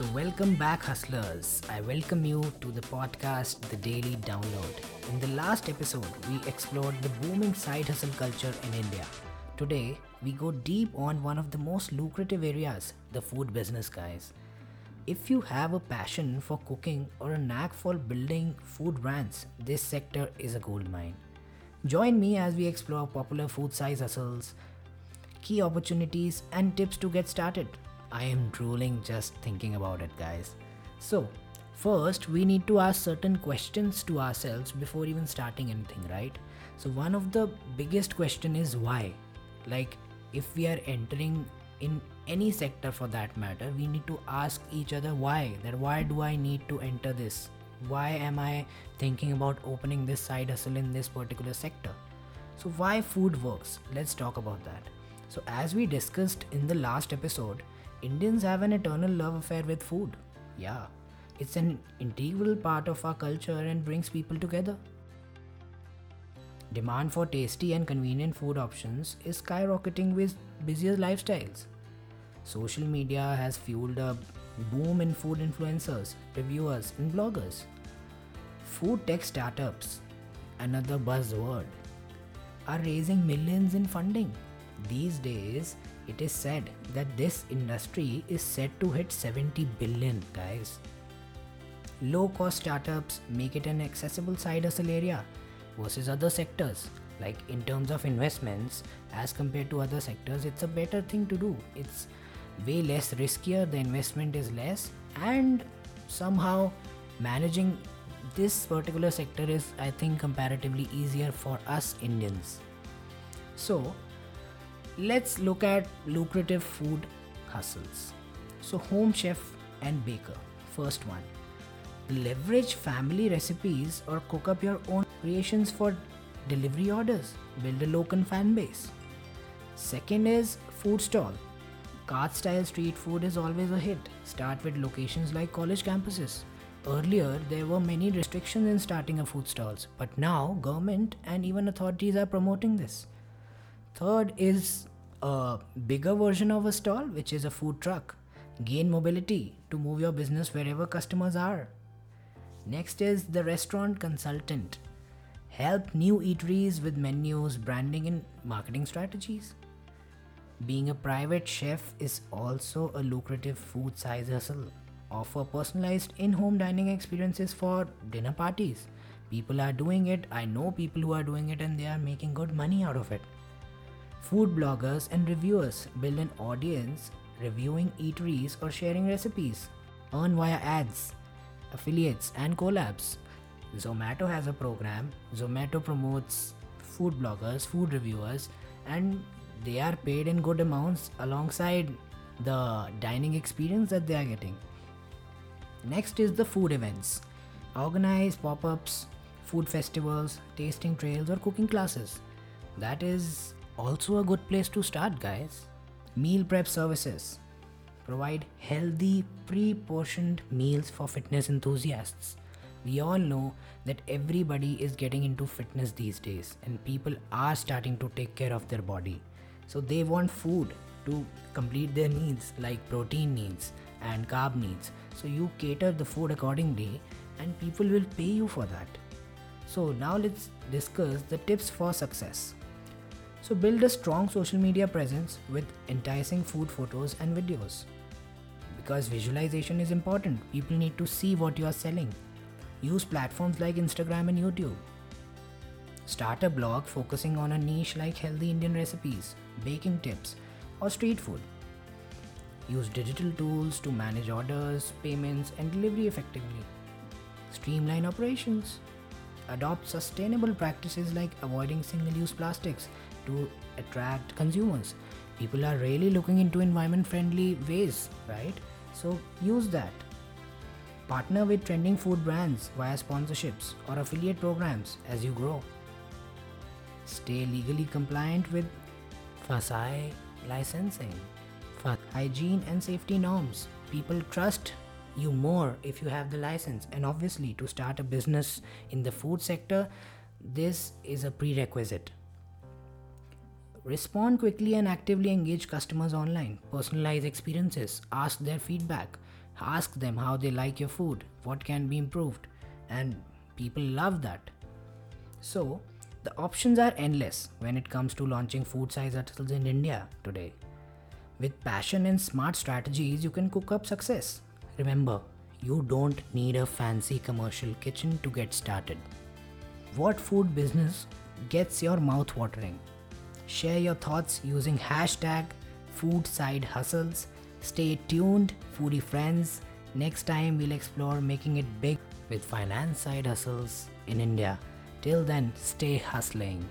So, welcome back, hustlers. I welcome you to the podcast, The Daily Download. In the last episode, we explored the booming side hustle culture in India. Today, we go deep on one of the most lucrative areas the food business, guys. If you have a passion for cooking or a knack for building food brands, this sector is a gold mine. Join me as we explore popular food size hustles, key opportunities, and tips to get started. I am drooling just thinking about it, guys. So, first, we need to ask certain questions to ourselves before even starting anything, right? So, one of the biggest question is why. Like, if we are entering in any sector for that matter, we need to ask each other why. That why do I need to enter this? Why am I thinking about opening this side hustle in this particular sector? So, why food works? Let's talk about that. So, as we discussed in the last episode, Indians have an eternal love affair with food. Yeah, it's an integral part of our culture and brings people together. Demand for tasty and convenient food options is skyrocketing with busier lifestyles. Social media has fueled a boom in food influencers, reviewers, and bloggers. Food tech startups, another buzzword, are raising millions in funding. These days, it is said that this industry is set to hit 70 billion, guys. Low cost startups make it an accessible side hustle area versus other sectors. Like in terms of investments, as compared to other sectors, it's a better thing to do. It's way less riskier, the investment is less, and somehow managing this particular sector is, I think, comparatively easier for us Indians. So, let's look at lucrative food hustles. So, home chef and baker, first one. Leverage family recipes or cook up your own creations for delivery orders. Build a local fan base. Second is food stall. Cart style street food is always a hit. Start with locations like college campuses. Earlier, there were many restrictions in starting a food stalls, but now government and even authorities are promoting this. Third is a bigger version of a stall, which is a food truck. Gain mobility to move your business wherever customers are. Next is the restaurant consultant. Help new eateries with menus, branding, and marketing strategies. Being a private chef is also a lucrative food size hustle. Offer personalized in home dining experiences for dinner parties. People are doing it, I know people who are doing it, and they are making good money out of it. Food bloggers and reviewers build an audience reviewing eateries or sharing recipes. Earn via ads, affiliates, and collabs. Zomato has a program. Zomato promotes food bloggers, food reviewers, and they are paid in good amounts alongside the dining experience that they are getting. Next is the food events. Organize pop ups, food festivals, tasting trails, or cooking classes. That is also a good place to start, guys. Meal prep services provide healthy, pre portioned meals for fitness enthusiasts. We all know that everybody is getting into fitness these days, and people are starting to take care of their body. So they want food to complete their needs, like protein needs and carb needs. So you cater the food accordingly, and people will pay you for that. So now let's discuss the tips for success. So build a strong social media presence with enticing food photos and videos. Because visualization is important, people need to see what you are selling. Use platforms like Instagram and YouTube. Start a blog focusing on a niche like healthy Indian recipes, baking tips, or street food. Use digital tools to manage orders, payments, and delivery effectively. Streamline operations. Adopt sustainable practices like avoiding single use plastics to attract consumers. People are really looking into environment friendly ways, right? So use that. Partner with trending food brands via sponsorships or affiliate programs as you grow. Stay legally compliant with FSSAI licensing, for hygiene and safety norms. People trust you more if you have the license. And obviously, to start a business in the food sector, this is a prerequisite. Respond quickly and actively engage customers online. Personalize experiences. Ask their feedback. Ask them how they like your food, what can be improved, and people love that. So, the options are endless when it comes to launching food size hustles in India today. With passion and smart strategies, you can cook up success. Remember, you don't need a fancy commercial kitchen to get started. What food business gets your mouth watering? Share your thoughts using hashtag food side hustles. Stay tuned, foodie friends. Next time we'll explore making it big with finance side hustles in India. Till then, stay hustling.